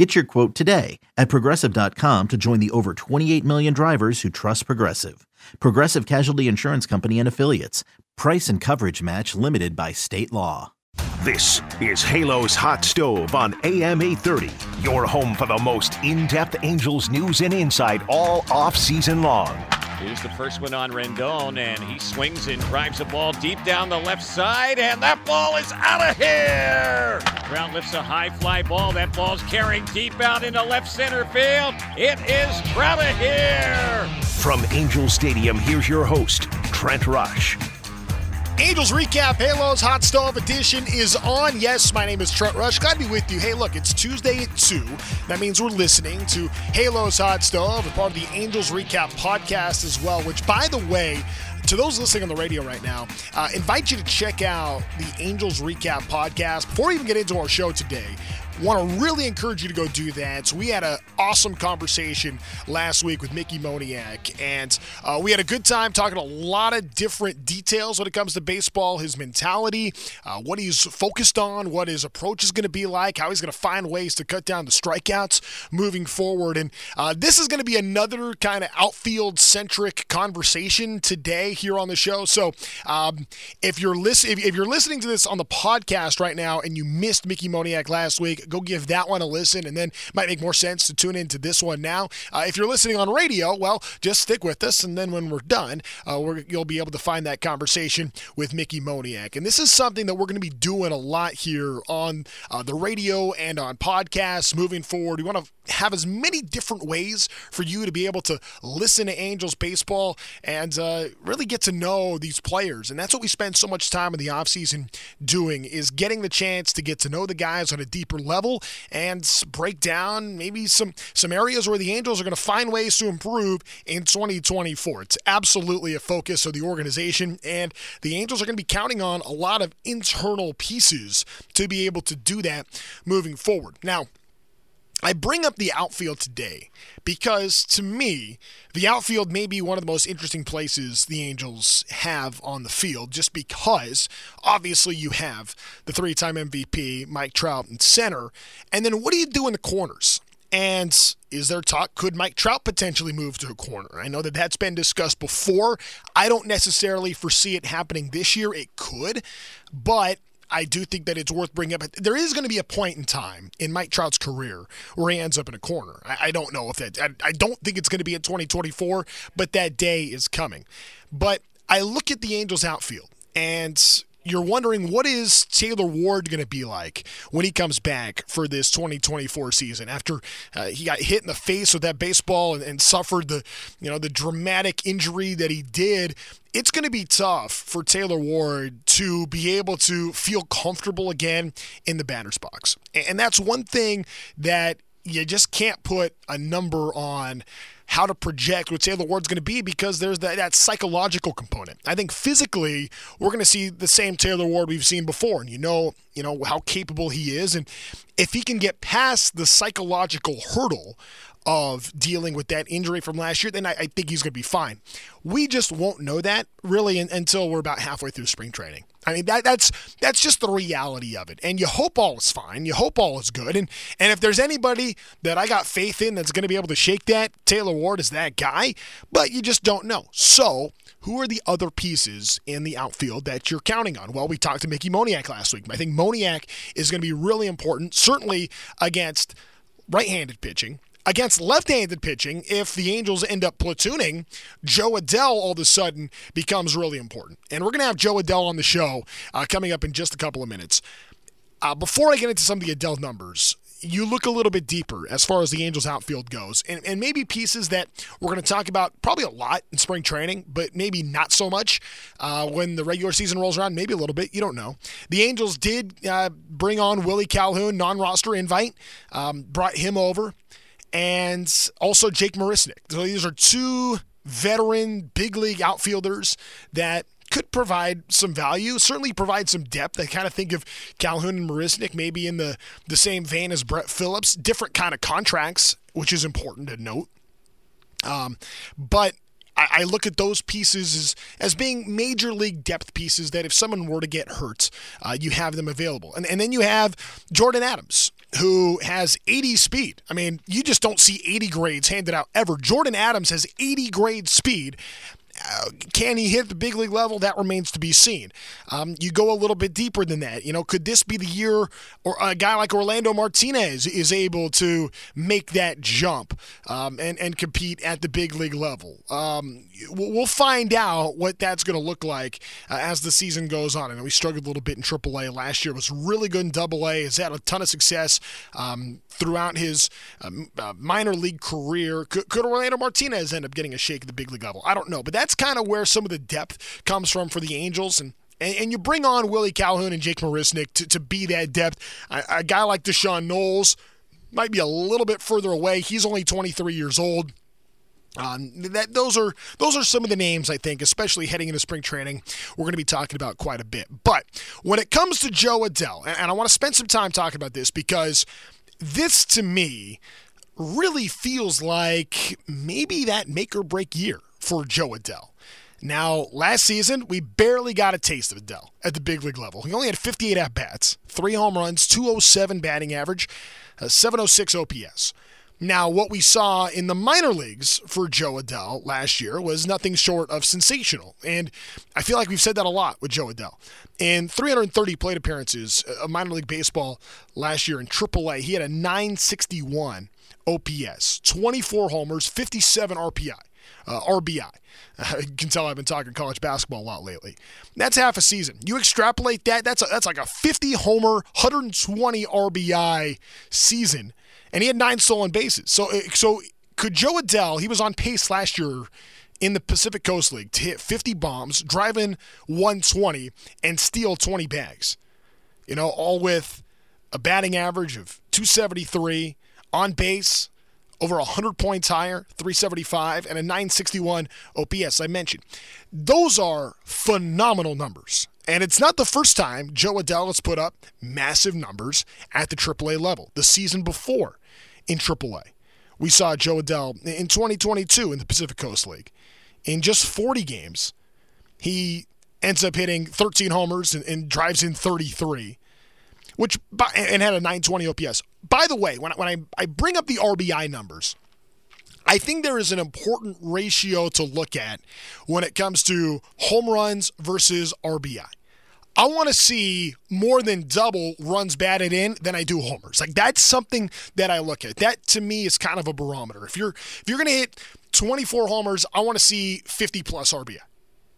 Get your quote today at progressive.com to join the over 28 million drivers who trust Progressive. Progressive Casualty Insurance Company and Affiliates. Price and coverage match limited by state law. This is Halo's Hot Stove on AM 830, your home for the most in depth Angels news and insight all off season long. Here's the first one on Rendon, and he swings and drives the ball deep down the left side, and that ball is out of here. Brown lifts a high fly ball. That ball's carrying deep out into left center field. It is out of here. From Angel Stadium, here's your host, Trent Rush. Angels Recap Halos Hot Stove Edition is on. Yes, my name is Trent Rush. Glad to be with you. Hey, look, it's Tuesday at 2. That means we're listening to Halos Hot Stove, a part of the Angels Recap podcast as well, which, by the way, to those listening on the radio right now, uh, invite you to check out the Angels Recap podcast. Before we even get into our show today, want to really encourage you to go do that. So we had an awesome conversation last week with Mickey Moniak, and uh, we had a good time talking a lot of different details when it comes to baseball, his mentality, uh, what he's focused on, what his approach is going to be like, how he's going to find ways to cut down the strikeouts moving forward. And uh, this is going to be another kind of outfield centric conversation today here on the show. So um, if you're listening, if, if you're listening to this on the podcast right now and you missed Mickey Moniak last week, go give that one a listen, and then might make more sense to tune into this one now. Uh, if you're listening on radio, well, just stick with us, and then when we're done, uh, we're, you'll be able to find that conversation with Mickey Moniak. And this is something that we're going to be doing a lot here on uh, the radio and on podcasts moving forward. We want to have as many different ways for you to be able to listen to Angels baseball and uh, really get to know these players. And that's what we spend so much time in the offseason doing is getting the chance to get to know the guys on a deeper level level and break down maybe some some areas where the Angels are going to find ways to improve in 2024. It's absolutely a focus of the organization, and the Angels are going to be counting on a lot of internal pieces to be able to do that moving forward. Now, I bring up the outfield today because to me, the outfield may be one of the most interesting places the Angels have on the field, just because obviously you have the three time MVP, Mike Trout, in center. And then what do you do in the corners? And is there talk? Could Mike Trout potentially move to a corner? I know that that's been discussed before. I don't necessarily foresee it happening this year. It could, but I do think that it's worth bringing up. There is going to be a point in time in Mike Trout's career where he ends up in a corner. I, I don't know if that, I, I don't think it's going to be in 2024, but that day is coming. But I look at the Angels outfield and you're wondering what is Taylor Ward going to be like when he comes back for this 2024 season after uh, he got hit in the face with that baseball and, and, suffered the you know the dramatic injury that he did? It's going to be tough for Taylor Ward to be able to feel comfortable again in the batter's box. And that's one thing that you just can't put a number on how to project what Taylor Ward's going to be because there's that, that psychological component. I think physically we're going to see the same Taylor Ward we've seen before, and you know, you know how capable he is, and if he can get past the psychological hurdle of dealing with that injury from last year, then I, I think he's going to be fine. We just won't know that really until we're about halfway through spring training. I mean that that's that's just the reality of it. And you hope all is fine. You hope all is good. And and if there's anybody that I got faith in that's going to be able to shake that, Taylor Ward is that guy. But you just don't know. So who are the other pieces in the outfield that you're counting on? Well, we talked to Mickey Moniak last week. I think Moniak is going to be really important, certainly against right-handed pitching against left-handed pitching, if the Angels end up platooning, Jo Adell all of a sudden becomes really important. And we're going to have Jo Adell on the show uh, coming up in just a couple of minutes. Uh, before I get into some of the Adell numbers, you look a little bit deeper as far as the Angels outfield goes, and, and maybe pieces that we're going to talk about probably a lot in spring training, but maybe not so much uh, when the regular season rolls around. Maybe a little bit. You don't know. The Angels did uh, bring on Willie Calhoun, non roster invite, um, brought him over and also Jake Marisnick. So these are two veteran big league outfielders that could provide some value, certainly provide some depth. I kind of think of Calhoun and Marisnick maybe in the, the same vein as Brett Phillips, different kind of contracts, which is important to note. Um, but I, look at those pieces as, as being major league depth pieces that if someone were to get hurt, uh, you have them available. And, and then you have Jordan Adams, who has 80 speed. I mean, you just don't see 80 grades handed out ever. Jordan Adams has 80 grade speed can he hit the big league level? That remains to be seen. Um, you go a little bit deeper than that. You know, could this be the year or a guy like Orlando Martinez is able to make that jump um, and and compete at the big league level? Um, we'll find out what that's going to look like uh, as the season goes on. And we struggled a little bit in AAA last year. Was really good in AA. Has had a ton of success um, throughout his um, uh, minor league career. Could, could Orlando Martinez end up getting a shake at the big league level? I don't know, but that's kind of where some of the depth comes from for the Angels. And and, you bring on Willie Calhoun and Jake Marisnick to, to be that depth. A, a guy like D'Shawn Knowles might be a little bit further away. He's only 23 years old. Um, that those are those are some of the names I think, especially heading into spring training, we're going to be talking about quite a bit. But when it comes to Jo Adell, and, and I want to spend some time talking about this because this to me really feels like maybe that make or break year for Jo Adell. Now, last season, we barely got a taste of Adell at the big league level. He only had 58 at bats, three home runs, 207 batting average, uh, 706 OPS. Now, what we saw in the minor leagues for Jo Adell last year was nothing short of sensational. And I feel like we've said that a lot with Jo Adell. In 330 plate appearances uh, of minor league baseball last year in AAA, he had a 961 OPS, 24 homers, 57 RPI uh, RBI. Uh, you can tell I've been talking college basketball a lot lately. That's half a season. You extrapolate that, that's a, that's like a 50 homer, 120 RBI season, and he had nine stolen bases. So uh, so could Jo Adell? He was on pace last year in the Pacific Coast League to hit 50 bombs, drive in 120, and steal 20 bags. You know, all with a batting average of 273 on base over 100 points higher, 375, and a 961 OPS, I mentioned. Those are phenomenal numbers. And it's not the first time Jo Adell has put up massive numbers at the AAA level. The season before in AAA, we saw Jo Adell in 2022 in the Pacific Coast League. In just 40 games, he ends up hitting 13 homers and, and drives in 33 which and had a 920 OPS. By the way, when I, when I, I bring up the RBI numbers, I think there is an important ratio to look at when it comes to home runs versus RBI. I want to see more than double runs batted in than I do homers. Like that's something that I look at. That to me is kind of a barometer. If you're if you're going to hit 24 homers, I want to see 50 plus RBI.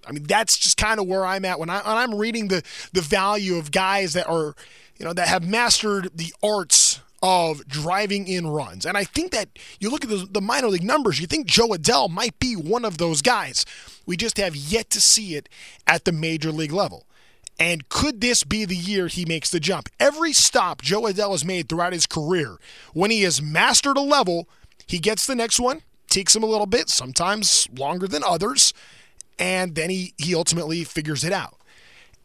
I mean, that's just kind of where I'm at when, I, when I'm reading the the value of guys that are you know, that have mastered the arts of driving in runs. And I think that you look at the, the, minor league numbers, you think Jo Adell might be one of those guys. We just have yet to see it at the major league level. And could this be the year he makes the jump? Every stop Jo Adell has made throughout his career, when he has mastered a level, he gets the next one, takes him a little bit, sometimes longer than others, and then he, he ultimately figures it out.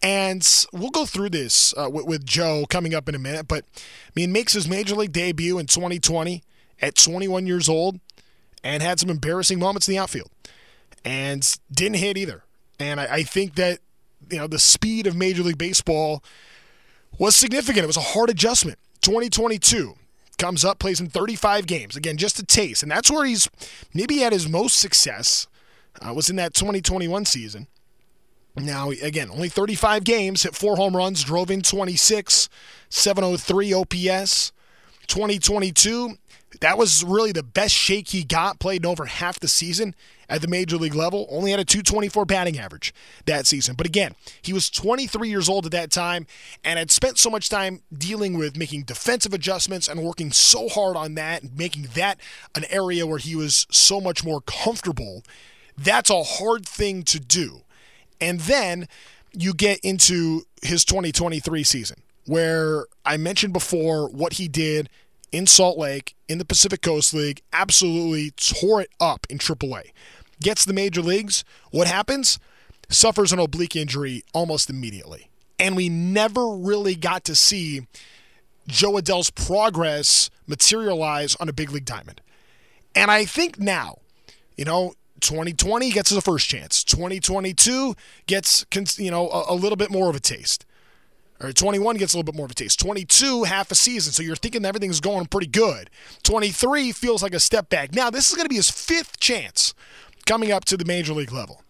And we'll go through this uh, with, with, Jo coming up in a minute. But I mean, makes his major league debut in 2020 at 21 years old and had some embarrassing moments in the outfield and didn't hit either. And I, I think that, you know, the speed of Major League Baseball was significant. It was a hard adjustment. 2022 comes up, plays in 35 games. Again, just a taste. And that's where he's maybe had his most success, uh, was in that 2021 season. Now, again, only 35 games, hit four home runs, drove in 26, 703 OPS. 2022, that was really the best shake he got, played in over half the season at the major league level. Only had a 224 batting average that season. But again, he was 23 years old at that time and had spent so much time dealing with making defensive adjustments and working so hard on that and making that an area where he was so much more comfortable. That's a hard thing to do. And then you get into his 2023 season, where I mentioned before what he did in Salt Lake in the Pacific Coast League, absolutely tore it up in AAA. Gets the major leagues. What happens? suffers an oblique injury almost immediately. And we never really got to see Jo Adell's progress materialize on a big league diamond. And I think now, you know, 2020 gets a first chance. 2022 gets, you know, a, a little bit more of a taste. Or 21 gets a little bit more of a taste. 22, half a season. So you're thinking everything's going pretty good. 23 feels like a step back. Now, this is going to be his fifth chance coming up to the major league level.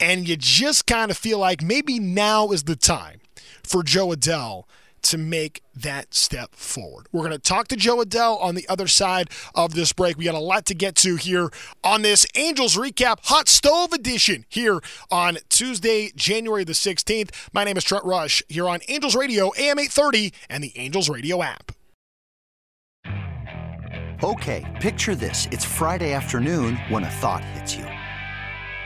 And you just kind of feel like maybe now is the time for Jo Adell to make that step forward. We're going to talk to Jo Adell on the other side of this break. We got a lot to get to here on this Angels Recap Hot Stove Edition here on Tuesday, January the 16th. My name is Trent Rush here on Angels Radio, AM 830, and the Angels Radio app. Okay, picture this. It's Friday afternoon when a thought hits you.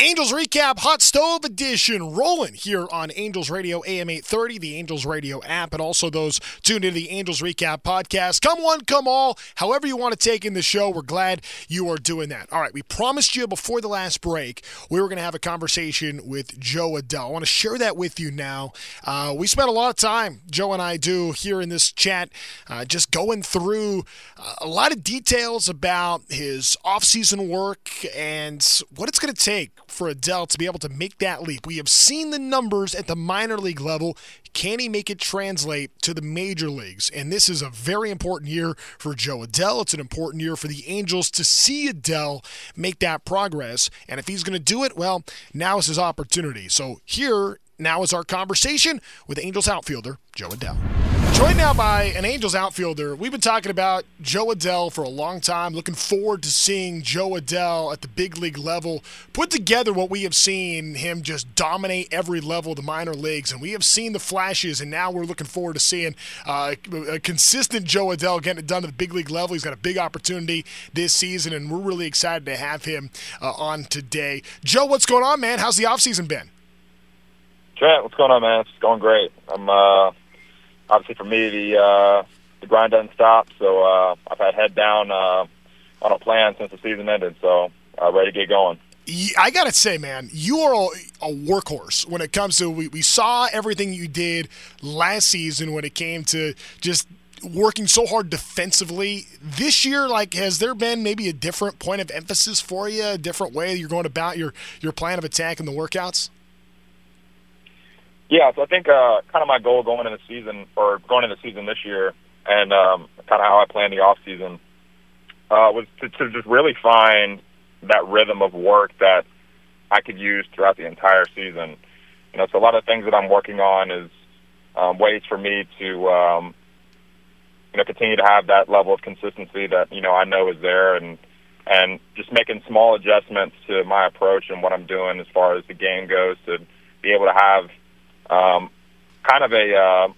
Angels Recap Hot Stove Edition rolling here on Angels Radio AM 830, the Angels Radio app, and also those tuned into the Angels Recap podcast. Come one, come all, however you want to take in the show. We're glad you are doing that. All right, we promised you before the last break we were going to have a conversation with Jo Adell. I want to share that with you now. Uh, we spent a lot of time, Jo and I do, here in this chat, uh, just going through uh, a lot of details about his offseason work and what it's going to take for Adell to be able to make that leap. We have seen the numbers at the minor league level. Can he make it translate to the major leagues? And this is a very important year for Jo Adell. It's an important year for the Angels to see Adell make that progress. And if he's going to do it, well, now is his opportunity. So here now is our conversation with Angels outfielder Jo Adell. Joined now by an Angels outfielder. We've been talking about Jo Adell for a long time. Looking forward to seeing Jo Adell at the big league level put together what we have seen him just dominate every level of the minor leagues. And we have seen the flashes, and now we're looking forward to seeing uh, a consistent Jo Adell getting it done at the big league level. He's got a big opportunity this season, and we're really excited to have him uh, on today. Jo, what's going on, man? How's the offseason been? Trent, what's going on, man? It's going great. I'm uh, obviously for me the uh, the grind doesn't stop, so uh, I've had head down uh, on a plan since the season ended. So uh, ready to get going. I gotta say, man, you are a, workhorse when it comes to. We, we saw everything you did last season when it came to just working so hard defensively. This year, like, has there been maybe a different point of emphasis for you, a different way you're going about your your plan of attack in the workouts? Yeah, so I think uh, kind of my goal going into the season or going into the season this year, and um, kind of how I planned the off season uh, was to, to just really find that rhythm of work that I could use throughout the entire season. You know, so a lot of things that I'm working on is um, ways for me to um, you know continue to have that level of consistency that you know I know is there, and and just making small adjustments to my approach and what I'm doing as far as the game goes to be able to have um, kind of a uh,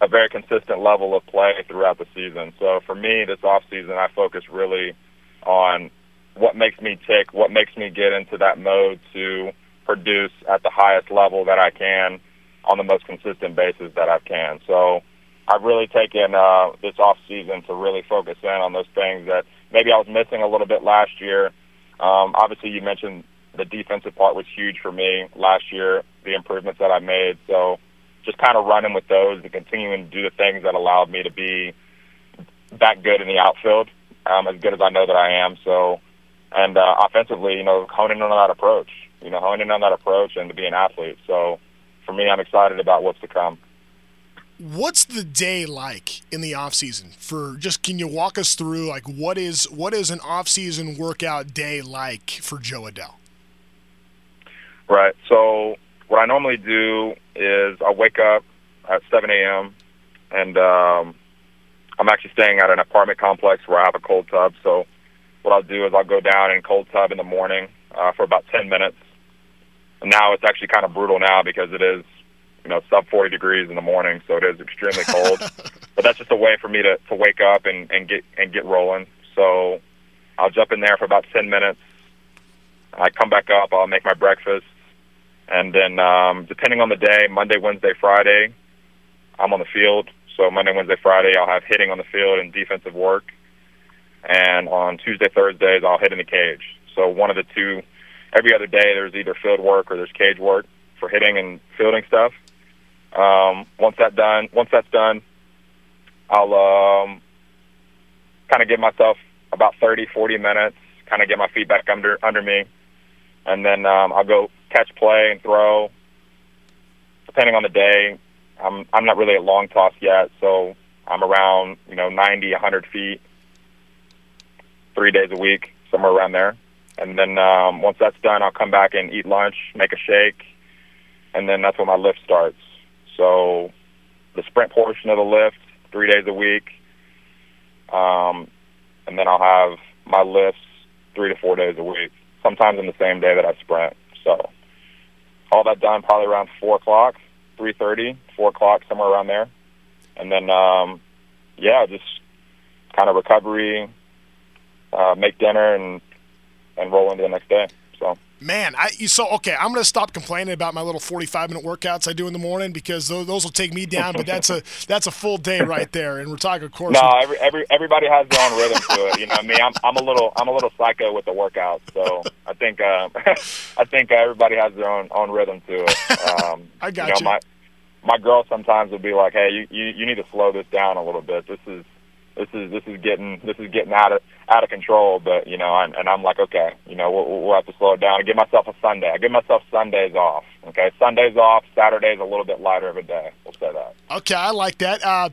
a very consistent level of play throughout the season. So for me, this off season, I focus really on what makes me tick, what makes me get into that mode to produce at the highest level that I can on the most consistent basis that I can. So I've really taken uh, this off season to really focus in on those things that maybe I was missing a little bit last year. Um, obviously, you mentioned the defensive part was huge for me last year, the improvements that I made. So just kind of running with those and continuing to do the things that allowed me to be that good in the outfield, um, as good as I know that I am. So, and uh, offensively, you know, honing in on that approach, you know, honing in on that approach and to be an athlete. So for me, I'm excited about what's to come. What's the day like in the off season? For just can you walk us through like what is what is an off season workout day like for Jo Adell? Right. So what I normally do is I wake up at 7 a.m. and um, I'm actually staying at an apartment complex where I have a cold tub. So what I'll do is I'll go down in cold tub in the morning uh, for about 10 minutes. And now it's actually kind of brutal now because it is you know sub 40 degrees in the morning, so it is extremely cold. but that's just a way for me to to wake up and and get and get rolling. So I'll jump in there for about 10 minutes. I come back up. I'll make my breakfast, and then um, depending on the day, Monday, Wednesday, Friday, I'm on the field. So Monday, Wednesday, Friday, I'll have hitting on the field and defensive work. And on Tuesday, Thursdays, I'll hit in the cage. So one of the two. Every other day, there's either field work or there's cage work for hitting and fielding stuff. Um, once that done, once that's done, I'll um, kind of give myself about 30, 40 minutes, kind of get my feet back under under me, and then um, I'll go catch play and throw. Depending on the day, I'm I'm not really a long toss yet, so I'm around you know 90, 100 feet, three days a week, somewhere around there. And then um, once that's done, I'll come back and eat lunch, make a shake, and then that's when my lift starts. So the sprint portion of the lift, three days a week, um, and then I'll have my lifts three to four days a week, sometimes in the same day that I sprint. So all that done probably around four o'clock, three thirty, four o'clock, somewhere around there, and then um, yeah, just kind of recovery, uh, make dinner, and and roll into the next day. So Man, I you so okay. I'm gonna stop complaining about my little 45 minute workouts I do in the morning because those, those will take me down. But that's a that's a full day right there. And we're talking, of course. No, every, every everybody has their own rhythm to it. You know, I mean, I'm I'm a little I'm a little psycho with the workouts. So I think uh, I think everybody has their own own rhythm to it. Um, I got you. Know, you. My my girl sometimes would be like, "Hey, you, you you need to slow this down a little bit. This is this is this is getting this is getting out of out of control. But you know, and, and I'm like, okay, you know, we'll, we'll have to slow it down I give myself a Sunday. I give myself Sundays off. Okay, Sundays off. Saturdays a little bit lighter of a day. We'll say that. Okay, I like that. Uh,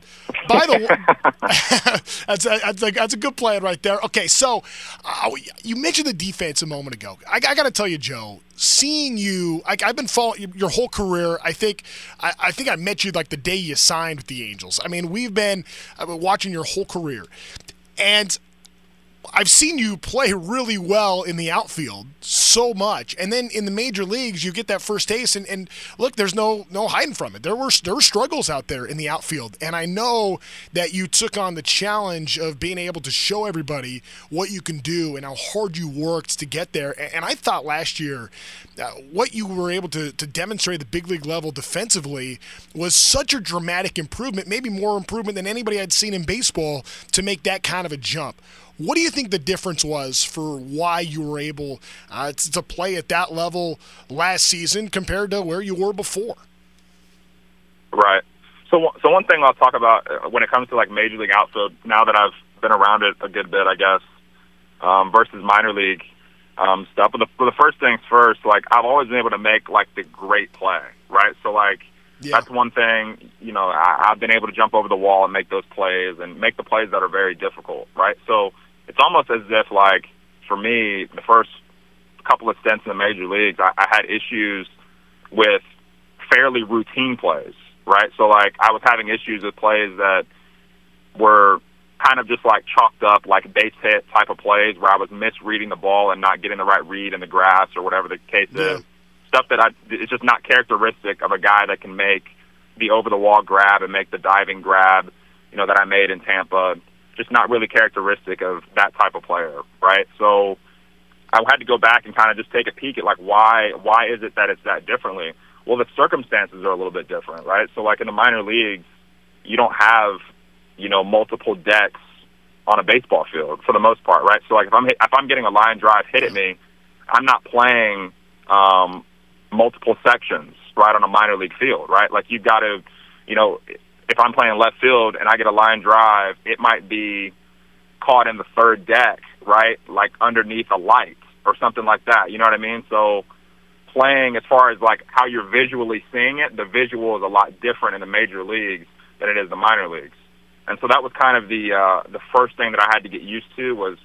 by the way, that's a, that's, a, that's a good plan right there. Okay, so uh, you mentioned the defense a moment ago. I, I got to tell you, Jo, seeing you, I, I've been following your whole career. I think I, I think I met you like the day you signed with the Angels. I mean, we've been, I've been watching your whole career, and I've seen you play really well in the outfield so much, and then in the major leagues, you get that first taste. And, and look, there's no no hiding from it. There were there were struggles out there in the outfield, and I know that you took on the challenge of being able to show everybody what you can do and how hard you worked to get there. And I thought last year, uh, what you were able to to demonstrate at the big league level defensively was such a dramatic improvement, maybe more improvement than anybody I'd seen in baseball to make that kind of a jump. What do you think the difference was for why you were able uh, to play at that level last season compared to where you were before? Right. So, so one thing I'll talk about uh, when it comes to like major league outfield, now that I've been around it a good bit, I guess, um, versus minor league um, stuff. But the, but the first things first, like I've always been able to make like the great play, right? So like Yeah. that's one thing. You know, I, I've been able to jump over the wall and make those plays and make the plays that are very difficult, right? So it's almost as if like for me, the first couple of stints in the major leagues, I, I had issues with fairly routine plays, right? So like I was having issues with plays that were kind of just like chalked up like base hit type of plays where I was misreading the ball and not getting the right read in the grass or whatever the case Yeah. is. Stuff that I it's just not characteristic of a guy that can make the over the wall grab and make the diving grab, you know, that I made in Tampa. Just not really characteristic of that type of player, right? So I had to go back and kind of just take a peek at like why why is it that it's that differently? Well, the circumstances are a little bit different, right? So like in the minor leagues, you don't have you know multiple decks on a baseball field for the most part, right? So like if I'm hit, if I'm getting a line drive hit at me, I'm not playing um, multiple sections right on a minor league field, right? Like you've got to, you know, if I'm playing left field and I get a line drive, it might be caught in the third deck, right? Like underneath a light or something like that. You know what I mean? So playing as far as like how you're visually seeing it, the visual is a lot different in the major leagues than it is in the minor leagues. And so that was kind of the uh, the first thing that I had to get used to was,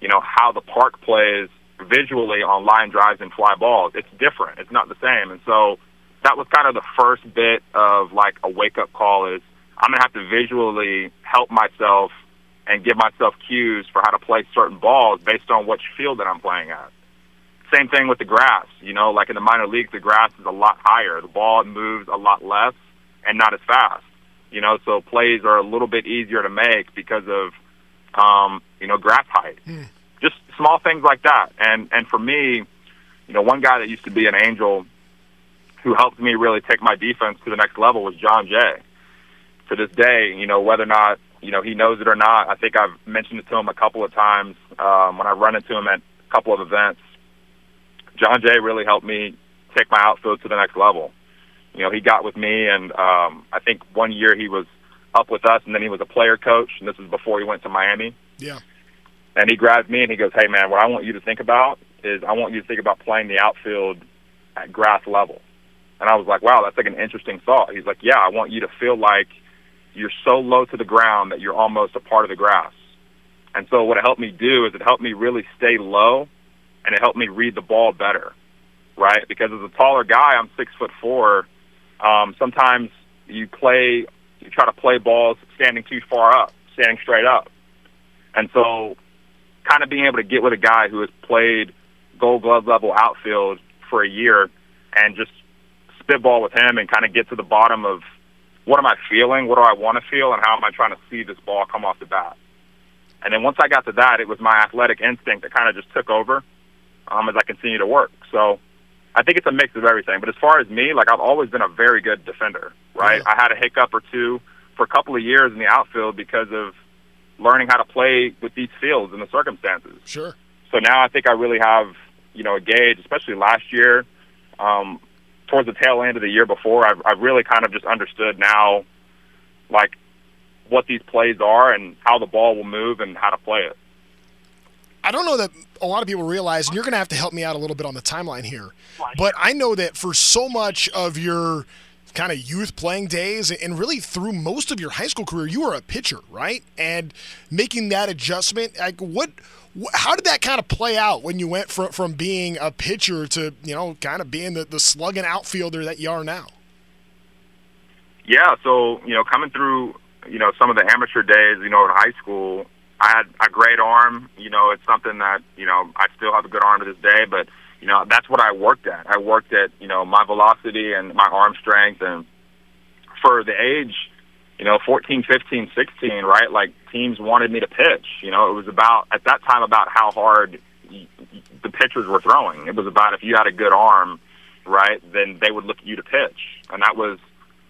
you know, how the park plays visually on line drives and fly balls. It's different. It's not the same. And so that was kind of the first bit of like a wake up call is I'm gonna have to visually help myself and give myself cues for how to play certain balls based on which field that I'm playing at. same thing with the grass. You know, like in the minor leagues, the grass is a lot higher. The ball moves a lot less and not as fast. You know, so plays are a little bit easier to make because of, um, you know, grass height. Hmm. Just small things like that. And and for me, you know, one guy that used to be an angel who helped me really take my defense to the next level was Jon Jay. To this day, you know, whether or not you know he knows it or not, I think I've mentioned it to him a couple of times um, when I run into him at a couple of events. Jon Jay really helped me take my outfield to the next level. You know, he got with me, and um, I think one year he was up with us, and then he was a player coach, and this was before he went to Miami. Yeah. And he grabs me and he goes, "Hey, man, what I want you to think about is I want you to think about playing the outfield at grass level." And I was like, "Wow, that's like an interesting thought." He's like, "Yeah, I want you to feel like you're so low to the ground that you're almost a part of the grass." And so what it helped me do is it helped me really stay low and it helped me read the ball better, right? Because as a taller guy, I'm six foot four. Um, sometimes you play, you try to play balls standing too far up, standing straight up, and so kind of being able to get with a guy who has played Gold Glove level outfield for a year and just spitball with him and kind of get to the bottom of what am I feeling, what do I want to feel, and how am I trying to see this ball come off the bat. And then once I got to that, it was my athletic instinct that kind of just took over um, as I continue to work. So I think it's a mix of everything. But as far as me, like I've always been a very good defender, right? Yeah. I had a hiccup or two for a couple of years in the outfield because of learning how to play with these fields and the circumstances. Sure. So now I think I really have, you know, a gauge, especially last year, um, towards the tail end of the year before, I've, I've really kind of just understood now, like, what these plays are and how the ball will move and how to play it. I don't know that a lot of people realize, and you're going to have to help me out a little bit on the timeline here, but I know that for so much of your kind of youth playing days and really through most of your high school career, you were a pitcher, right? And making that adjustment, like what, how did that kind of play out when you went from, from being a pitcher to, you know, kind of being the, the slugging outfielder that you are now? Yeah. So, you know, coming through, you know, some of the amateur days, you know, in high school, I had a great arm. You know, it's something that you know I still have a good arm to this day. But you know, that's what I worked at. I worked at you know my velocity and my arm strength, and for the age, you know, 14, 15, 16, right? Like teams wanted me to pitch. You know, it was about at that time about how hard the pitchers were throwing. It was about if you had a good arm, right? Then they would look at you to pitch, and that was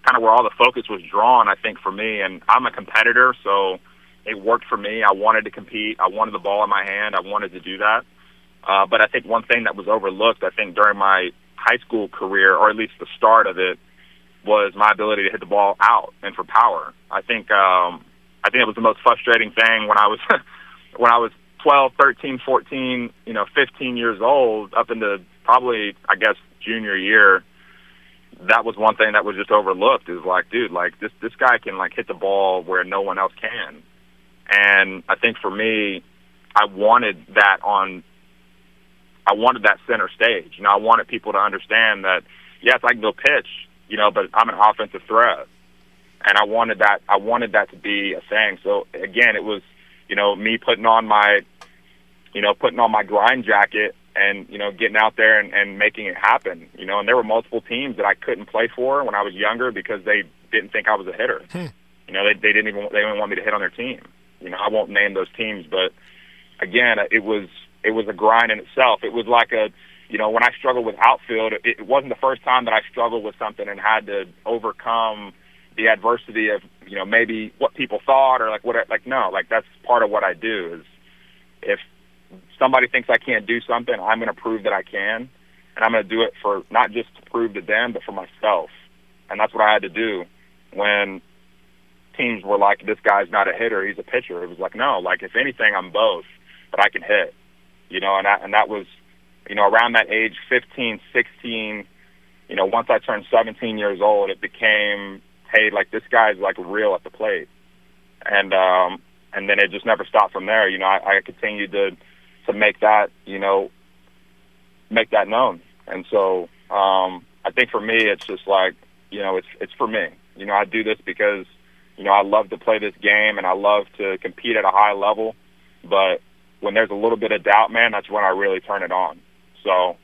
kind of where all the focus was drawn. I think for me, and I'm a competitor, so it worked for me. I wanted to compete. I wanted the ball in my hand. I wanted to do that. Uh, but I think one thing that was overlooked, I think during my high school career, or at least the start of it, was my ability to hit the ball out and for power. I think um, I think it was the most frustrating thing when I was when I was 12, 13, 14, you know, 15 years old, up into probably I guess junior year. That was one thing that was just overlooked. Is like, dude, like this this guy can like hit the ball where no one else can. And I think for me, I wanted that on. I wanted that center stage. You know, I wanted people to understand that yes, I can go pitch. You know, but I'm an offensive threat, and I wanted that. I wanted that to be a thing. So again, it was, you know, me putting on my, you know, putting on my grind jacket and you know getting out there and, and making it happen. You know, and there were multiple teams that I couldn't play for when I was younger because they didn't think I was a hitter. Hmm. You know, they they didn't even they didn't want me to hit on their team. You know, I won't name those teams, but again, it was it was a grind in itself. It was like a you know, when I struggled with outfield, it, wasn't the first time that I struggled with something and had to overcome the adversity of, you know, maybe what people thought or like what, like, no, like that's part of what I do is if somebody thinks I can't do something, I'm going to prove that I can. And I'm going to do it for not just to prove to them, but for myself. And that's what I had to do when teams were like, this guy's not a hitter, he's a pitcher. It was like, no, like if anything, I'm both, but I can hit, you know, and that, and that was, you know, around that age, 15, 16, you know, once I turned 17 years old, it became, hey, like this guy's like real at the plate. And, um, and then it just never stopped from there. You know, I, I continued to, to make that, you know, make that known. And so, um, I think for me, it's just like, you know, it's, it's for me. You know, I do this because you know, I love to play this game and I love to compete at a high level. But when there's a little bit of doubt, man, that's when I really turn it on. So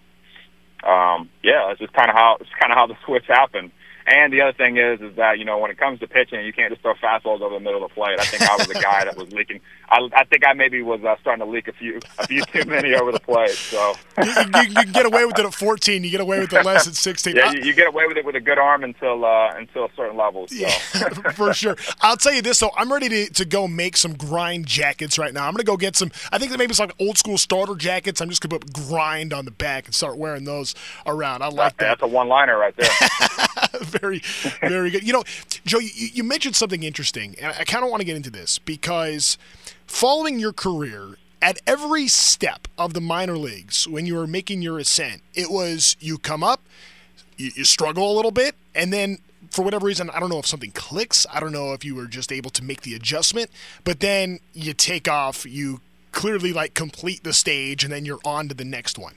um, yeah, it's just kind of how it's kind of how the switch happened. And the other thing is, is that you know when it comes to pitching, you can't just throw fastballs over the middle of the plate. I think I was the guy that was leaking. I, I think I maybe was uh, starting to leak a few, a few too many over the plate. So you, you, you can get away with it at 14. You get away with it less at 16. yeah, you, you get away with it with a good arm until uh, until a certain level. So. Yeah, for sure. I'll tell you this though, I'm ready to, to go make some grind jackets right now. I'm gonna go get some. I think maybe it's like old school starter jackets. I'm just gonna put grind on the back and start wearing those around. I like that. That's a one liner right there. very, very good. You know, Jo, you, you mentioned something interesting, and I kind of want to get into this because following your career, at every step of the minor leagues, when you were making your ascent, it was you come up, you, you struggle a little bit, and then for whatever reason, I don't know if something clicks. I don't know if you were just able to make the adjustment, but then you take off, you clearly like complete the stage and then you're on to the next one.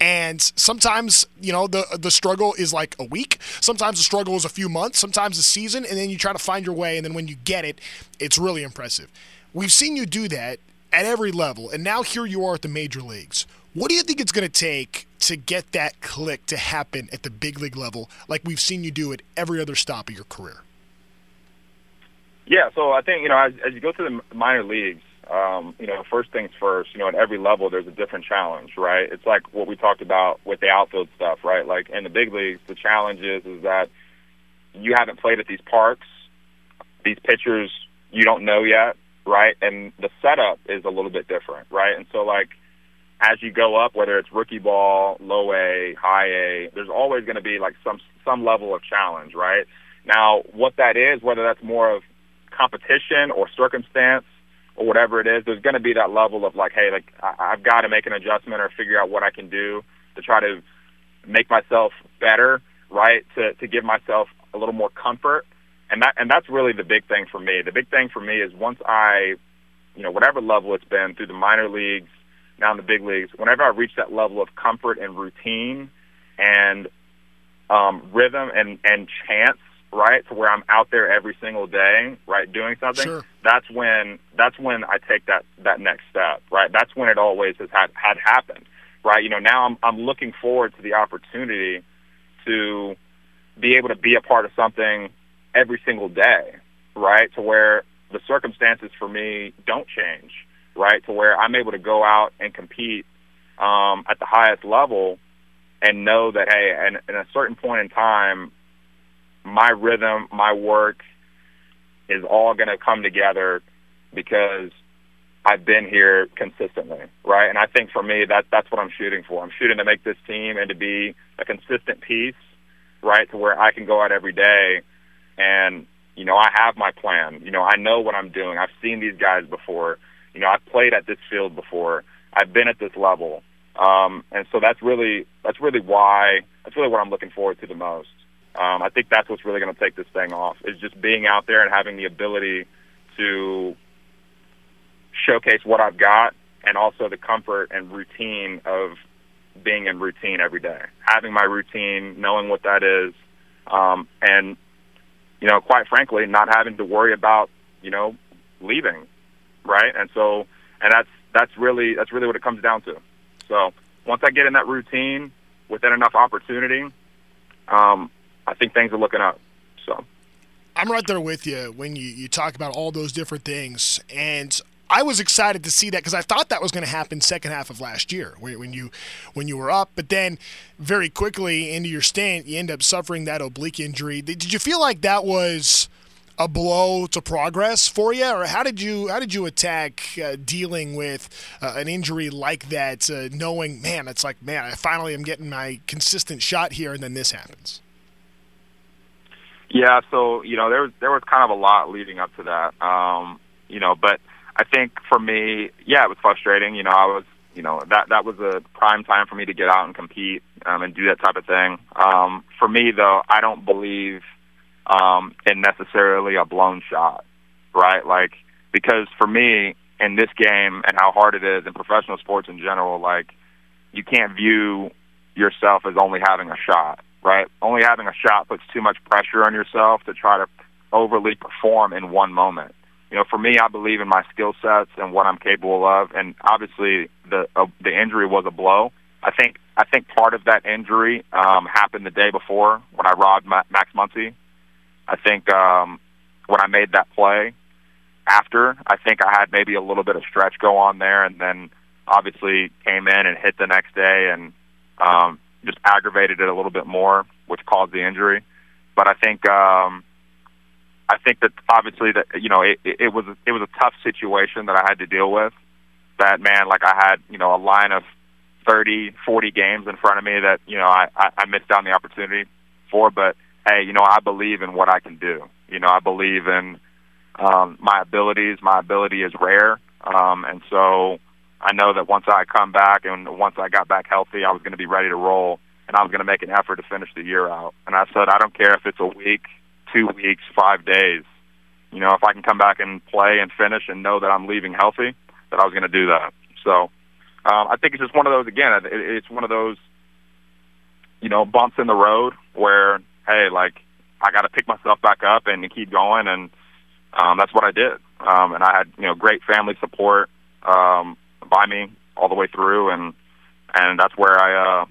And sometimes, you know, the the struggle is like a week. Sometimes the struggle is a few months, sometimes a season, and then you try to find your way and then when you get it, it's really impressive. We've seen you do that at every level, and now here you are at the major leagues. What do you think it's going to take to get that click to happen at the big league level like we've seen you do at every other stop of your career? Yeah, so I think, you know, as, as you go through the minor leagues, um, you know, first things first, you know, at every level, there's a different challenge, right? It's like what we talked about with the outfield stuff, right? Like in the big leagues, the challenge is, is that you haven't played at these parks. These pitchers you don't know yet, right? And the setup is a little bit different, right? And so, like, as you go up, whether it's rookie ball, low A, high A, there's always going to be like some some level of challenge, right? Now, what that is, whether that's more of competition or circumstance, or whatever it is, there's going to be that level of like, hey, like I- I've got to make an adjustment or figure out what I can do to try to make myself better, right? To to give myself a little more comfort, and that and that's really the big thing for me. The big thing for me is once I, you know, whatever level it's been through the minor leagues, now in the big leagues, whenever I reach that level of comfort and routine, and um, rhythm and and chance right? To where I'm out there every single day, right, doing something. Sure. That's when that's when I take that that next step, right? That's when it always has had had happened, right? You know, now I'm I'm looking forward to the opportunity to be able to be a part of something every single day, right? To where the circumstances for me don't change, right? To where I'm able to go out and compete um, at the highest level and know that hey, and at a certain point in time, my rhythm, my work is all going to come together because I've been here consistently, right? And I think for me, that that's what I'm shooting for. I'm shooting to make this team and to be a consistent piece, right, to where I can go out every day and you know I have my plan. You know I know what I'm doing. I've seen these guys before. You know I've played at this field before. I've been at this level, um, and so that's really that's really why that's really what I'm looking forward to the most. Um, I think that's what's really going to take this thing off is just being out there and having the ability to showcase what I've got and also the comfort and routine of being in routine every day, having my routine, knowing what that is, um, and you know, quite frankly, not having to worry about you know leaving, right? And so, and that's that's really that's really what it comes down to. So once I get in that routine, within enough opportunity, um, I think things are looking up. So I'm right there with you when you, you talk about all those different things. And I was excited to see that because I thought that was going to happen second half of last year when you when you were up, but then very quickly into your stint, you end up suffering that oblique injury. Did you feel like that was a blow to progress for you, or how did you how did you attack uh, dealing with uh, an injury like that, uh, knowing man, it's like man, I finally am getting my consistent shot here, and then this happens. Yeah, so you know there was there was kind of a lot leading up to that, um, you know, but I think for me, yeah, it was frustrating. You know, I was, you know, that that was a prime time for me to get out and compete um, and do that type of thing. Um, for me, though, I don't believe um, in necessarily a blown shot, right? Like because for me in this game and how hard it is in professional sports in general, like you can't view yourself as only having a shot, right? Only having a shot puts too much pressure on yourself to try to overly perform in one moment. You know, for me, I believe in my skill sets and what I'm capable of, and obviously the uh, the injury was a blow. I think I think part of that injury um, happened the day before when I robbed Ma- Max Muncy. I think um, when I made that play after, I think I had maybe a little bit of stretch go on there, and then obviously came in and hit the next day and um, just aggravated it a little bit more, which caused the injury. But I think um, I think that obviously that you know it, it was it was a tough situation that I had to deal with. That man, like I had you know a line of 30, 40 games in front of me that you know I, I, missed on the opportunity for. But hey, you know I believe in what I can do. You know I believe in um, my abilities. My ability is rare, um, and so I know that once I come back and once I got back healthy, I was going to be ready to roll, and I was going to make an effort to finish the year out. And I said, I don't care if it's a week, two weeks, five days. You know, if I can come back and play and finish and know that I'm leaving healthy, that I was going to do that. So um, I think it's just one of those. Again, it, it's one of those, you know, bumps in the road where, hey, like I got to pick myself back up and keep going, and um, that's what I did. Um, and I had, you know, great family support um, by me all the way through, and and that's where I, uh,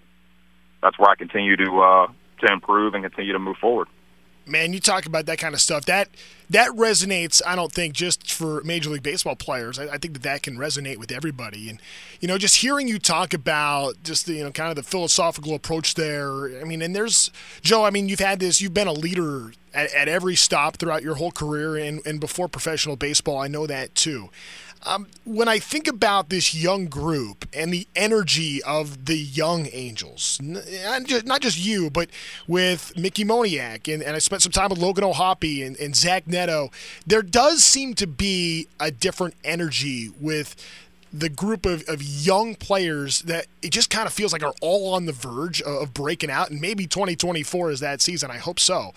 that's where I continue to uh, to improve and continue to move forward man, you talk about that kind of stuff. That that resonates. I don't think just for Major League Baseball players. I, I, think that that can resonate with everybody. And you know, just hearing you talk about just the, you know kind of the philosophical approach there. I mean, and there's Jo. I mean, you've had this. You've been a leader at, at every stop throughout your whole career, and and before professional baseball. I know that too. Um, when I think about this young group and the energy of the young Angels, not just you, but with Mickey Moniak, and, and I spent some time with Logan O'Hoppe and, and Zach Neto, there does seem to be a different energy with the group of, of young players that it just kind of feels like are all on the verge of breaking out, and maybe 2024 is that season. I hope so.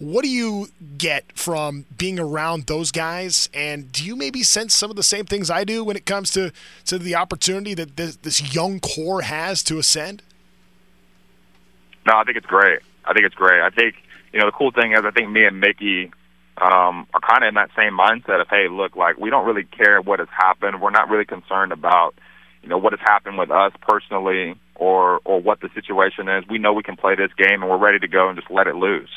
What do you get from being around those guys? And do you maybe sense some of the same things I do when it comes to, to the opportunity that this, this young core has to ascend? No, I think it's great. I think it's great. I think, you know, the cool thing is I think me and Mickey um, are kind of in that same mindset of, hey, look, like we don't really care what has happened. We're not really concerned about, you know, what has happened with us personally or or what the situation is. We know we can play this game and we're ready to go and just let it loose.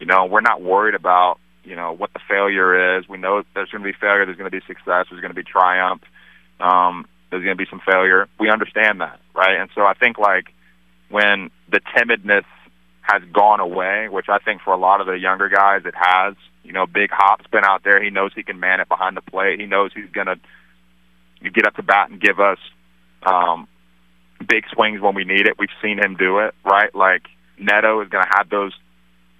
You know, we're not worried about you know what the failure is. We know there's going to be failure. There's going to be success. There's going to be triumph. Um, there's going to be some failure. We understand that, right? And so I think like when the timidness has gone away, which I think for a lot of the younger guys it has. You know, Big Hop's been out there. He knows he can man it behind the plate. He knows he's going to get up to bat and give us um, big swings when we need it. We've seen him do it, right? Like Neto is going to have those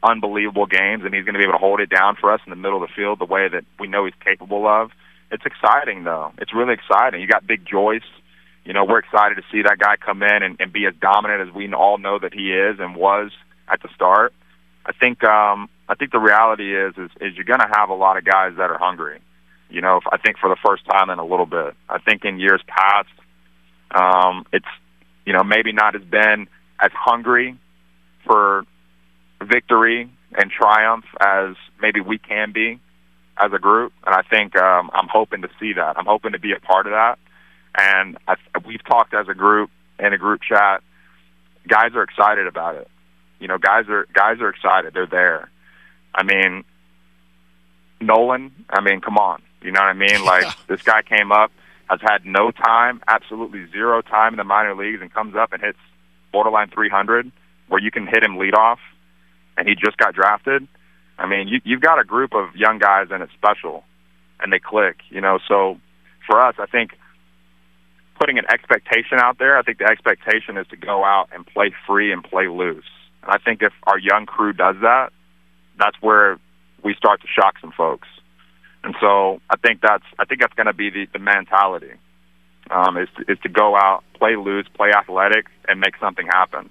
unbelievable games, and he's going to be able to hold it down for us in the middle of the field the way that we know he's capable of. It's exciting, though. It's really exciting. You got Big Joyce. You know, we're excited to see that guy come in and, and be as dominant as we all know that he is and was at the start. I think um, I think the reality is is, is you're going to have a lot of guys that are hungry. You know, I think for the first time in a little bit. I think in years past, um, it's you know maybe not as been as hungry for victory and triumph as maybe we can be as a group. And I think um, I'm hoping to see that. I'm hoping to be a part of that. And I, we've talked as a group in a group chat. Guys are excited about it. You know, guys are guys are excited. They're there. I mean, Nolan. I mean, come on. You know what I mean? Like this guy came up, has had no time, absolutely zero time in the minor leagues, and comes up and hits borderline 300, where you can hit him lead off and he just got drafted. I mean, you, you've got a group of young guys, and it's special, and they click. You know, so for us, I think putting an expectation out there. I think the expectation is to go out and play free and play loose. And I think if our young crew does that, that's where we start to shock some folks. And so I think that's I think that's going to be the, the mentality um, is to, is to go out, play loose, play athletic, and make something happen.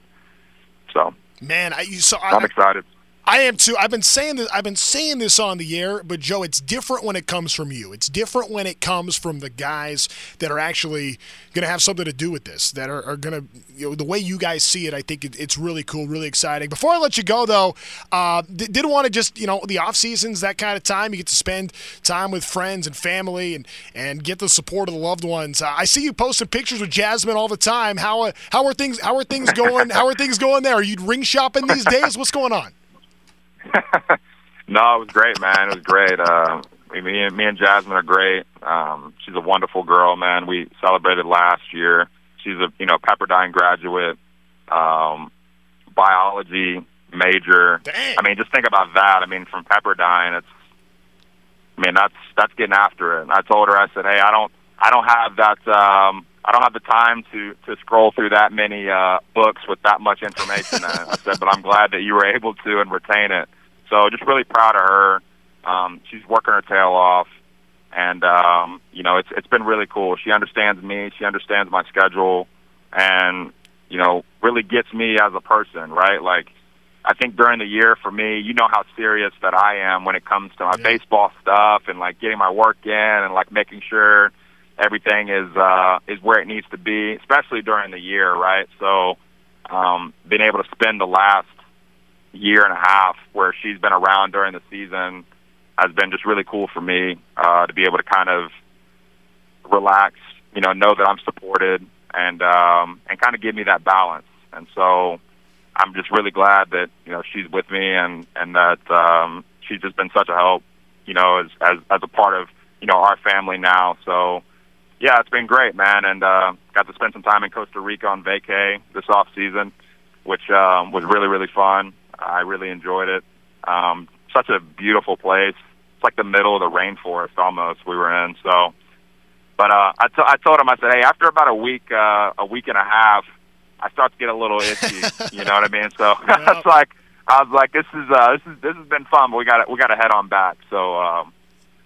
So Man, I you saw. I'm excited. I am too. I've been saying this. I've been saying this on the air, but Jo, it's different when it comes from you. It's different when it comes from the guys that are actually going to have something to do with this. That are, are going to, you know, the way you guys see it. I think it, it's really cool, really exciting. Before I let you go, though, uh, didn't want to just, you know, the off seasons, that kind of time. You get to spend time with friends and family, and and get the support of the loved ones. Uh, I see you posting pictures with Jasmine all the time. How uh, how are things? How are things going? how are things going there? Are you ring shopping these days? What's going on? no, it was great, man. It was great. Uh, me and me and Jasmine are great. Um, she's a wonderful girl, man. We celebrated last year. She's a you know Pepperdine graduate, um, biology major. Dang. I mean, just think about that. I mean, from Pepperdine, it's. I mean, that's that's getting after it. And I told her, I said, hey, I don't, I don't have that. Um, I don't have the time to to scroll through that many uh, books with that much information. I said, but I'm glad that you were able to and retain it. So just really proud of her. Um, she's working her tail off, and um, you know it's it's been really cool. She understands me. She understands my schedule, and you know really gets me as a person. Right, like. I think during the year for me, you know how serious that I am when it comes to my yeah. baseball stuff and like getting my work in and like making sure everything is uh, is where it needs to be, especially during the year, right? So, um, being able to spend the last year and a half where she's been around during the season has been just really cool for me uh, to be able to kind of relax, you know, know that I'm supported and um, and kind of give me that balance. And so, I'm just really glad that you know she's with me and and that um, she's just been such a help, you know, as as as a part of you know our family now. So yeah, it's been great, man, and uh, got to spend some time in Costa Rica on vacay this off season, which um, was really really fun. I really enjoyed it. Um, such a beautiful place. It's like the middle of the rainforest almost we were in. So, but uh, I, t- I told him I said, hey, after about a week, uh, a week and a half, I start to get a little itchy. you know what I mean? So yeah. it's like I was like, this is uh, this is this has been fun, but we got we got to head on back. So um,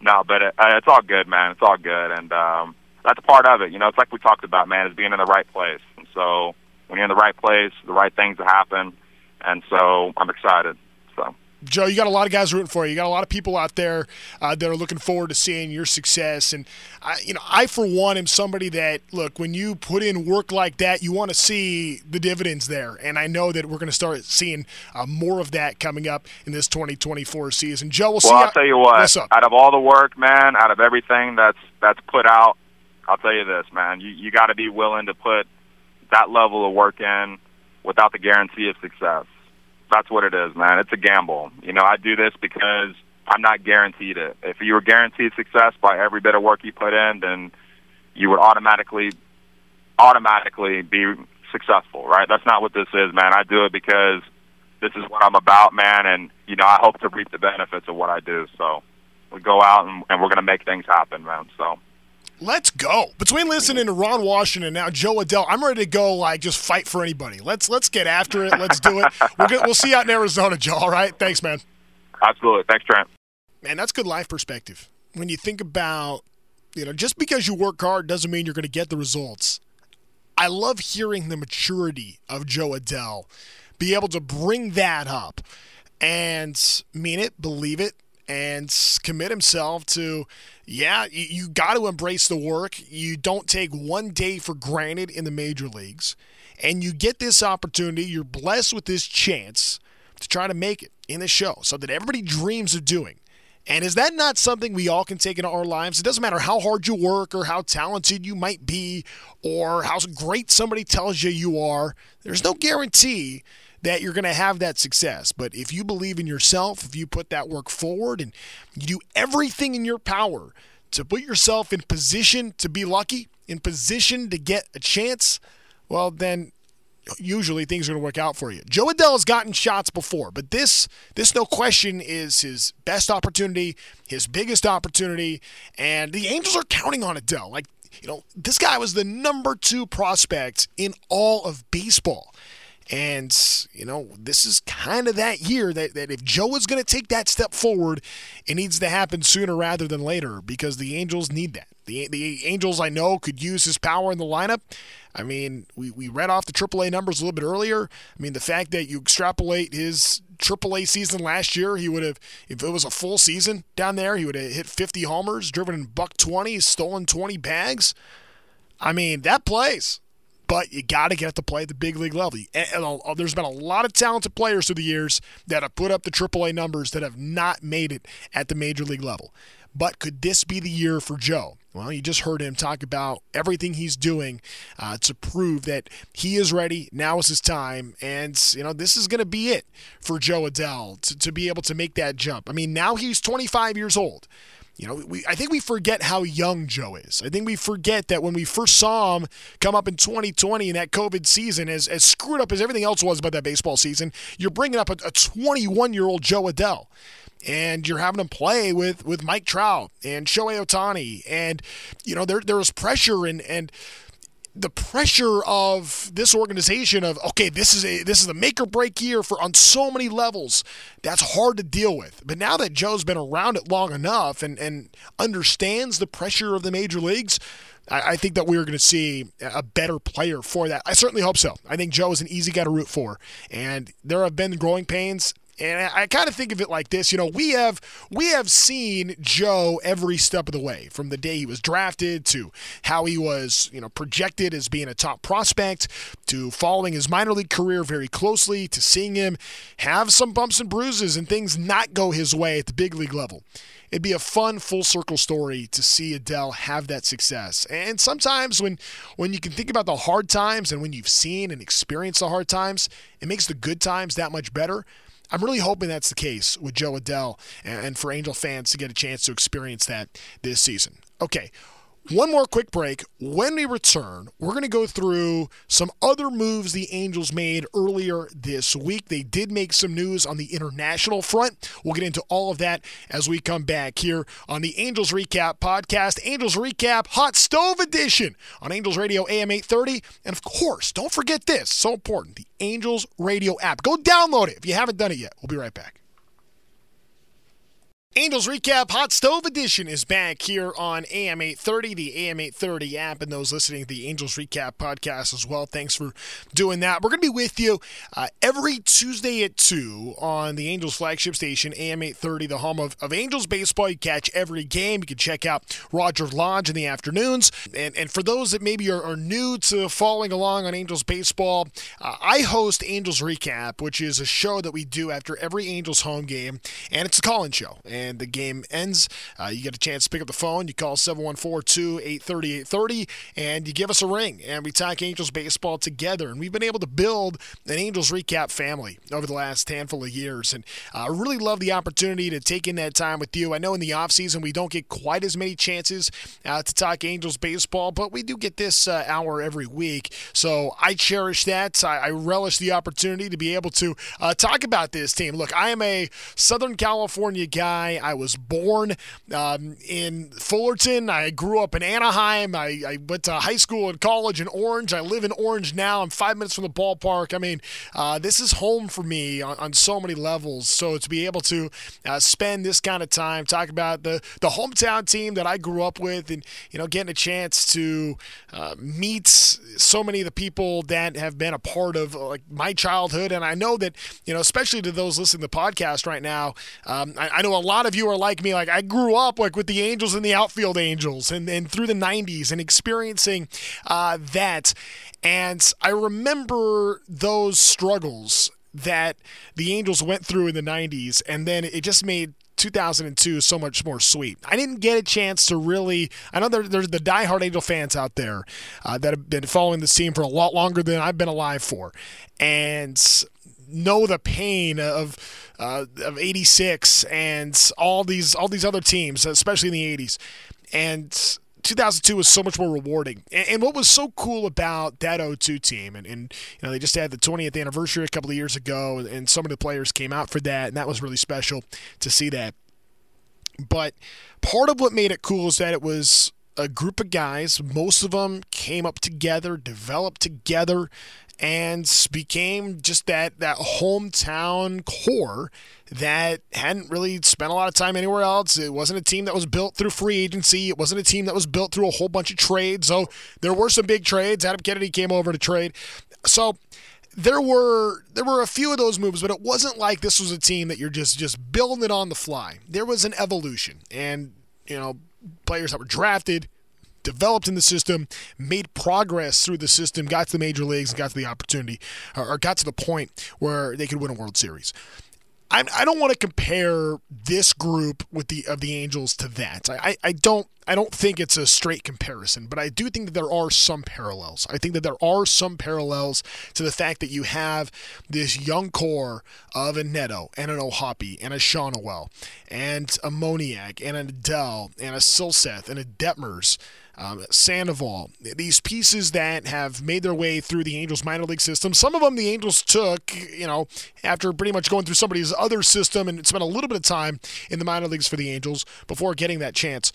no, but it, uh, it's all good, man. It's all good, and um, that's a part of it. You know, it's like we talked about, man, is being in the right place. And so when you're in the right place, the right things happen. And so I'm excited. So. Jo, you got a lot of guys rooting for you. You got a lot of people out there uh, that are looking forward to seeing your success. And I, you know, I for one am somebody that look when you put in work like that, you want to see the dividends there. And I know that we're going to start seeing uh, more of that coming up in this 2024 season. Jo, we'll, well see. Well, I'll tell you what. Out of all the work, man, out of everything that's that's put out, I'll tell you this, man. You you got to be willing to put that level of work in without the guarantee of success. That's what it is, man. It's a gamble. You know, I do this because I'm not guaranteed it. If you were guaranteed success by every bit of work you put in, then you would automatically automatically be successful, right? That's not what this is, man. I do it because this is what I'm about, man, and you know, I hope to reap the benefits of what I do. So we go out and, and we're going to make things happen, man. So Let's go. Between listening to Ron Washington and now Jo Adell, I'm ready to go like just fight for anybody. Let's let's get after it. Let's do it. We'll, get, we'll see you out in Arizona, Jo. All right. Thanks, man. Absolutely. Thanks, Trent. Man, that's good life perspective. When you think about, you know, just because you work hard doesn't mean you're going to get the results. I love hearing the maturity of Jo Adell be able to bring that up and mean it, believe it, and commit himself to, yeah, you, you got to embrace the work. You don't take one day for granted in the major leagues. And you get this opportunity, you're blessed with this chance to try to make it in the show, something everybody dreams of doing. And is that not something we all can take into our lives? It doesn't matter how hard you work or how talented you might be or how great somebody tells you you are. There's no guarantee that you're going to have that success. But if you believe in yourself, if you put that work forward and you do everything in your power to put yourself in position to be lucky, in position to get a chance, well, then usually things are going to work out for you. Jo Adell has gotten shots before, but this this no question is his best opportunity, his biggest opportunity, and the Angels are counting on Adell. Like, you know, this guy was the number 2 prospect in all of baseball. And, you know, this is kind of that year that, that if Jo is going to take that step forward, it needs to happen sooner rather than later because the Angels need that. The, the Angels, I know, could use his power in the lineup. I mean, we, we read off the AAA numbers a little bit earlier. I mean, the fact that you extrapolate his AAA season last year, he would have, if it was a full season down there, he would have hit 50 homers, driven in buck 20, stolen 20 bags. I mean, that plays but you got to get to play at the big league level. And there's been a lot of talented players through the years that have put up the AAA numbers that have not made it at the major league level. But could this be the year for Jo? Well, you just heard him talk about everything he's doing uh, to prove that he is ready. Now is his time. And, you know, this is going to be it for Jo Adell to, to be able to make that jump. I mean, now he's 25 years old. You know, we, I think we forget how young Jo is. I think we forget that when we first saw him come up in 2020 in that COVID season, as, as screwed up as everything else was about that baseball season, you're bringing up a 21 year old Jo Adell and you're having him play with with Mike Trout and Shohei Ohtani, and you know there there was pressure and and the pressure of this organization of okay this is a this is a make or break year for on so many levels that's hard to deal with but now that jo's been around it long enough and and understands the pressure of the major leagues I, I think that we're going to see a better player for that. I certainly hope so. I think Jo is an easy guy to root for, and there have been growing pains and I, kind of think of it like this, you know, we have we have seen Jo every step of the way from the day he was drafted to how he was, you know, projected as being a top prospect to following his minor league career very closely to seeing him have some bumps and bruises and things not go his way at the big league level. It'd be a fun full circle story to see Adell have that success. And sometimes when when you can think about the hard times and when you've seen and experienced the hard times, it makes the good times that much better. I'm really hoping that's the case with Jo Adell and for Angel fans to get a chance to experience that this season. Okay, one more quick break. When we return, we're going to go through some other moves the Angels made earlier this week. They did make some news on the international front. We'll get into all of that as we come back here on the Angels Recap podcast, Angels Recap Hot Stove Edition on Angels Radio AM 830. And of course, don't forget this so important the Angels Radio app. Go download it if you haven't done it yet. We'll be right back. Angels Recap Hot Stove Edition is back here on AM 830, the AM 830 app, and those listening to the Angels Recap podcast as well. Thanks for doing that. We're going to be with you uh, every Tuesday at 2 on the Angels flagship station, AM 830, the home of, of Angels baseball. You catch every game. You can check out Roger Lodge in the afternoons. And, and for those that maybe are, are new to following along on Angels baseball, uh, I host Angels Recap, which is a show that we do after every Angels home game, and it's a call in show. And and the game ends, uh, you get a chance to pick up the phone. You call 714 830 830 and you give us a ring. And we talk Angels baseball together. And we've been able to build an Angels recap family over the last handful of years. And I uh, really love the opportunity to take in that time with you. I know in the offseason we don't get quite as many chances uh, to talk Angels baseball, but we do get this uh, hour every week. So I cherish that. I, I, relish the opportunity to be able to uh, talk about this team. Look, I am a Southern California guy. I was born um, in Fullerton. I grew up in Anaheim. I, I, went to high school and college in Orange. I live in Orange now. I'm five minutes from the ballpark. I mean, uh, this is home for me on, on, so many levels. So to be able to uh, spend this kind of time talking about the the hometown team that I grew up with, and you know, getting a chance to uh, meet so many of the people that have been a part of like my childhood, and I know that you know, especially to those listening to the podcast right now, um, I, I know a lot lot of you are like me. Like I grew up like with the Angels and the outfield Angels, and and through the '90s, and experiencing uh, that. And I remember those struggles that the Angels went through in the 90s, and then it just made 2002 so much more sweet. I didn't get a chance to really. I know there, there's the diehard Angel fans out there uh, that have been following this team for a lot longer than I've been alive for, and know the pain of uh, of 86 and all these all these other teams, especially in the 80s. And 2002 was so much more rewarding. And, and, what was so cool about that 02 team, and, and, you know they just had the 20th anniversary a couple of years ago, and some of the players came out for that, and that was really special to see that. But part of what made it cool is that it was a group of guys. Most of them came up together, developed together, and became just that that hometown core that hadn't really spent a lot of time anywhere else. It wasn't a team that was built through free agency. It wasn't a team that was built through a whole bunch of trades. So there were some big trades. Adam Kennedy came over to trade. So there were there were a few of those moves, but it wasn't like this was a team that you're just just building it on the fly. There was an evolution, and you know players that were drafted, developed in the system, made progress through the system, got to the major leagues, and got to the opportunity, or got to the point where they could win a World Series. I, don't want to compare this group with the of the Angels to that. I, I don't I don't think it's a straight comparison, but I do think that there are some parallels. I think that there are some parallels to the fact that you have this young core of a Neto and an O'Hoppe and a Schanuel and a Moniak and an Adell and a Silseth and a Detmers um, Sandoval, these pieces that have made their way through the Angels minor league system. Some of them the Angels took, you know, after pretty much going through somebody's other system and spent a little bit of time in the minor leagues for the Angels before getting that chance.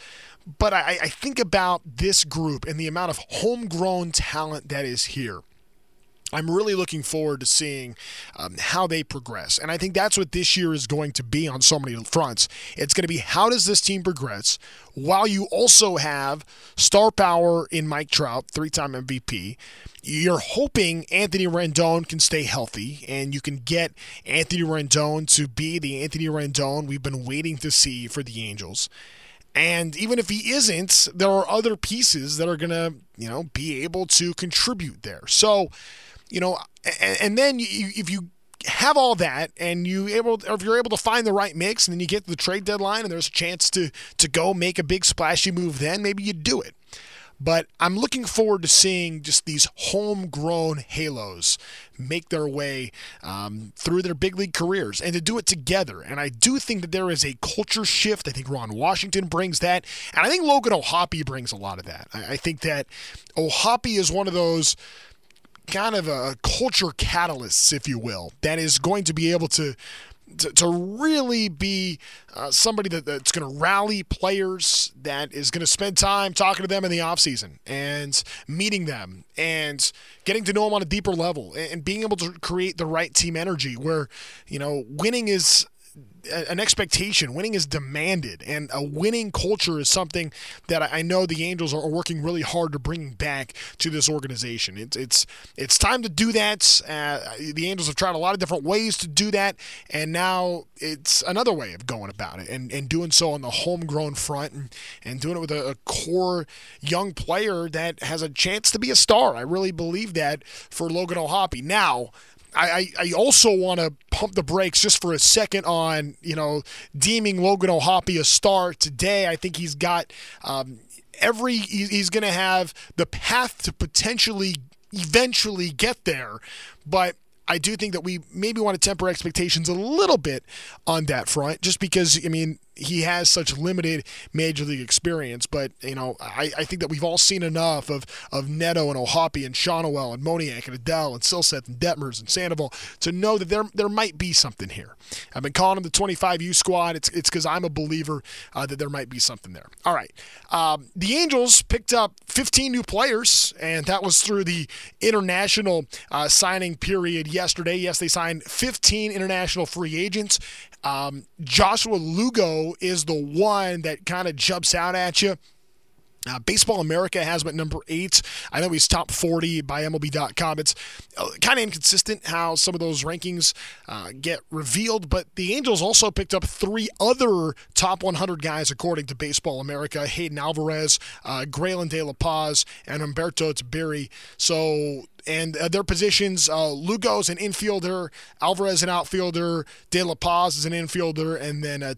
But I, I think about this group and the amount of homegrown talent that is here. I'm really looking forward to seeing um, how they progress. And I think that's what this year is going to be on so many fronts. It's going to be how does this team progress while you also have star power in Mike Trout, three time MVP. You're hoping Anthony Rendon can stay healthy and you can get Anthony Rendon to be the Anthony Rendon we've been waiting to see for the Angels. And even if he isn't, there are other pieces that are going to, you know, be able to contribute there. So, you know, and, and then you, if you have all that and you able or if you're able to find the right mix and then you get to the trade deadline and there's a chance to to go make a big splashy move then maybe you do it but I'm looking forward to seeing just these homegrown halos make their way um, through their big league careers and to do it together. And I do think that there is a culture shift. I think Ron Washington brings that. And I think Logan O'Hoppe brings a lot of that. I, I think that O'Hoppe is one of those kind of a culture catalysts, if you will, that is going to be able to to, to really be uh, somebody that, that's going to rally players, that is going to spend time talking to them in the offseason and meeting them and getting to know them on a deeper level and, and being able to create the right team energy where, you know, winning is an expectation. Winning is demanded, and a winning culture is something that I know the Angels are working really hard to bring back to this organization. It's it's it's time to do that. Uh, the Angels have tried a lot of different ways to do that, and now it's another way of going about it, and, and doing so on the homegrown front, and, and doing it with a, a core young player that has a chance to be a star. I really believe that for Logan O'Hoppe. Now, I, I also want to pump the brakes just for a second on, you know, deeming Logan O'Hoppe a star today. I think he's got um, every, he's going to have the path to potentially eventually get there. But I do think that we maybe want to temper expectations a little bit on that front, just because, I mean, he has such limited major league experience. But you know, I, I think that we've all seen enough of of Neto and O'Hoppe and Schanuel and Moniak and Adell and Silseth and Detmers and Sandoval to know that there there might be something here. I've been calling him the 25U squad. It's it's because I'm a believer uh, that there might be something there. All right, um, the Angels picked up 15 new players, and that was through the international uh, signing period yesterday. Yes, they signed 15 international free agents. Um, Joswa Lugo is the one that kind of jumps out at you. Uh, Baseball America has him at number eight. I know he's top 40 by MLB.com. It's uh, kind of inconsistent how some of those rankings uh, get revealed, but the Angels also picked up three other top 100 guys according to Baseball America Hayden Alvarez, uh, Graylin De La Paz, and Humberto Tiberi. So and uh, their positions uh, Lugo's an infielder, Alvarez an outfielder, De La Paz is an infielder, and then uh,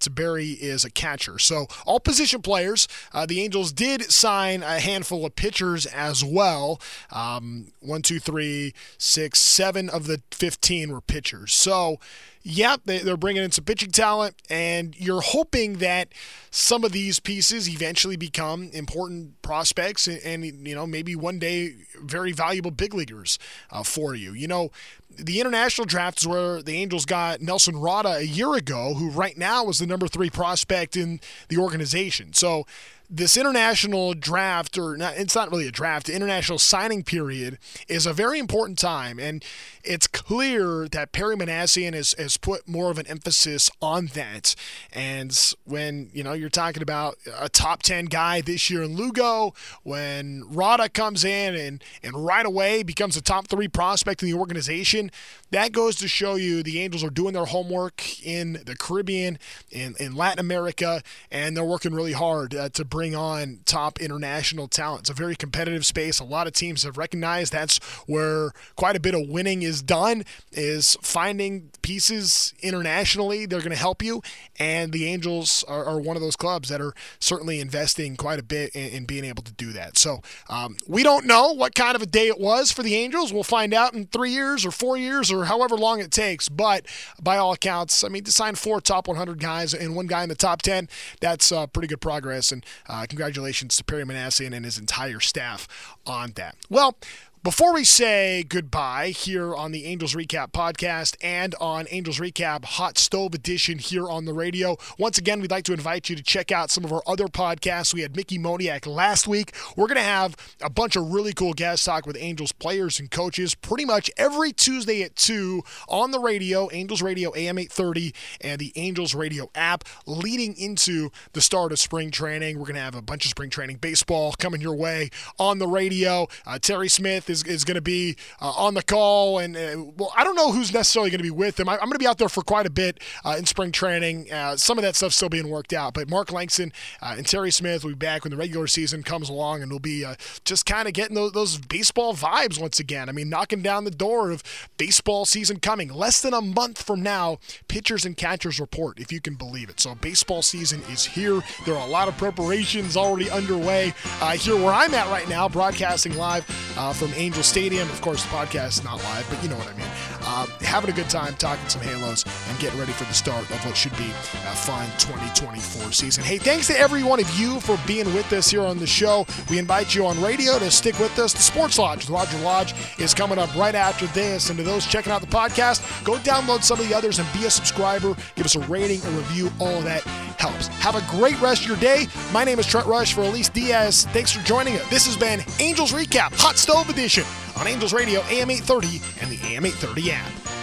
is a catcher. So all position players. Uh, the Angels did sign a handful of pitchers as well. Um, one, two, three, six, seven of the 15 were pitchers. So yep, they, are bringing in some pitching talent, and you're hoping that some of these pieces eventually become important prospects and, and you know, maybe one day very valuable big leaguers uh, for you. You know, the international draft is where the Angels got Nelson Rada a year ago, who right now is the number three prospect in the organization. So this international draft, or not, it's not really a draft, the international signing period is a very important time. And it's clear that Perry Minasian has, has put more of an emphasis on that. And when, you know, you're talking about a top 10 guy this year in Lugo, when Rada comes in and, and right away becomes a top three prospect in the organization, that goes to show you the Angels are doing their homework in the Caribbean, in, in Latin America, and they're working really hard uh, to bring on top international talent. It's a very competitive space. A lot of teams have recognized that's where quite a bit of winning is done, is finding pieces internationally. They're going to help you, and the Angels are, are, one of those clubs that are certainly investing quite a bit in, in being able to do that. So um, we don't know what kind of a day it was for the Angels. We'll find out in three years or four years or however long it takes. But by all accounts, I mean, to sign four top 100 guys and one guy in the top 10, that's uh, pretty good progress. And Uh, congratulations to Perry Minasian and his entire staff on that. Well, before we say goodbye here on the Angels Recap podcast and on Angels Recap Hot Stove Edition here on the radio, once again, we'd like to invite you to check out some of our other podcasts. We had Mickey Moniak last week. We're going to have a bunch of really cool guests talk with Angels players and coaches pretty much every Tuesday at 2 on the radio, Angels Radio AM 830, and the Angels Radio app leading into the start of spring training. We're going to have a bunch of spring training baseball coming your way on the radio. Uh, Terry Smith is, is going to be uh, on the call. And, uh, well, I don't know who's necessarily going to be with him. I, am going to be out there for quite a bit uh, in spring training. Uh, some of that stuff's still being worked out. But Mark Langston uh, and Terry Smith will be back when the regular season comes along, and we'll be uh, just kind of getting those, those baseball vibes once again. I mean, knocking down the door of baseball season coming. Less than a month from now, pitchers and catchers report, if you can believe it. So baseball season is here. There are a lot of preparations already underway here where I'm at right now, broadcasting live from Angel Stadium. Of course, the podcast is not live, but you know what I mean. Uh, having a good time talking some Halos and getting ready for the start of what should be a fun 2024 season. Hey, thanks to every one of you for being with us here on the show. We invite you on radio to stick with us. The Sports Lodge with Roger Lodge is coming up right after this. And to those checking out the podcast, go download some of the others and be a subscriber. Give us a rating, a review. All of that helps. Have a great rest of your day. My name is Trent Rush for Elise Diaz. Thanks for joining us. This has been Angels Recap Hot Stove Edition on Angels Radio AM 830 and the AM 830 app.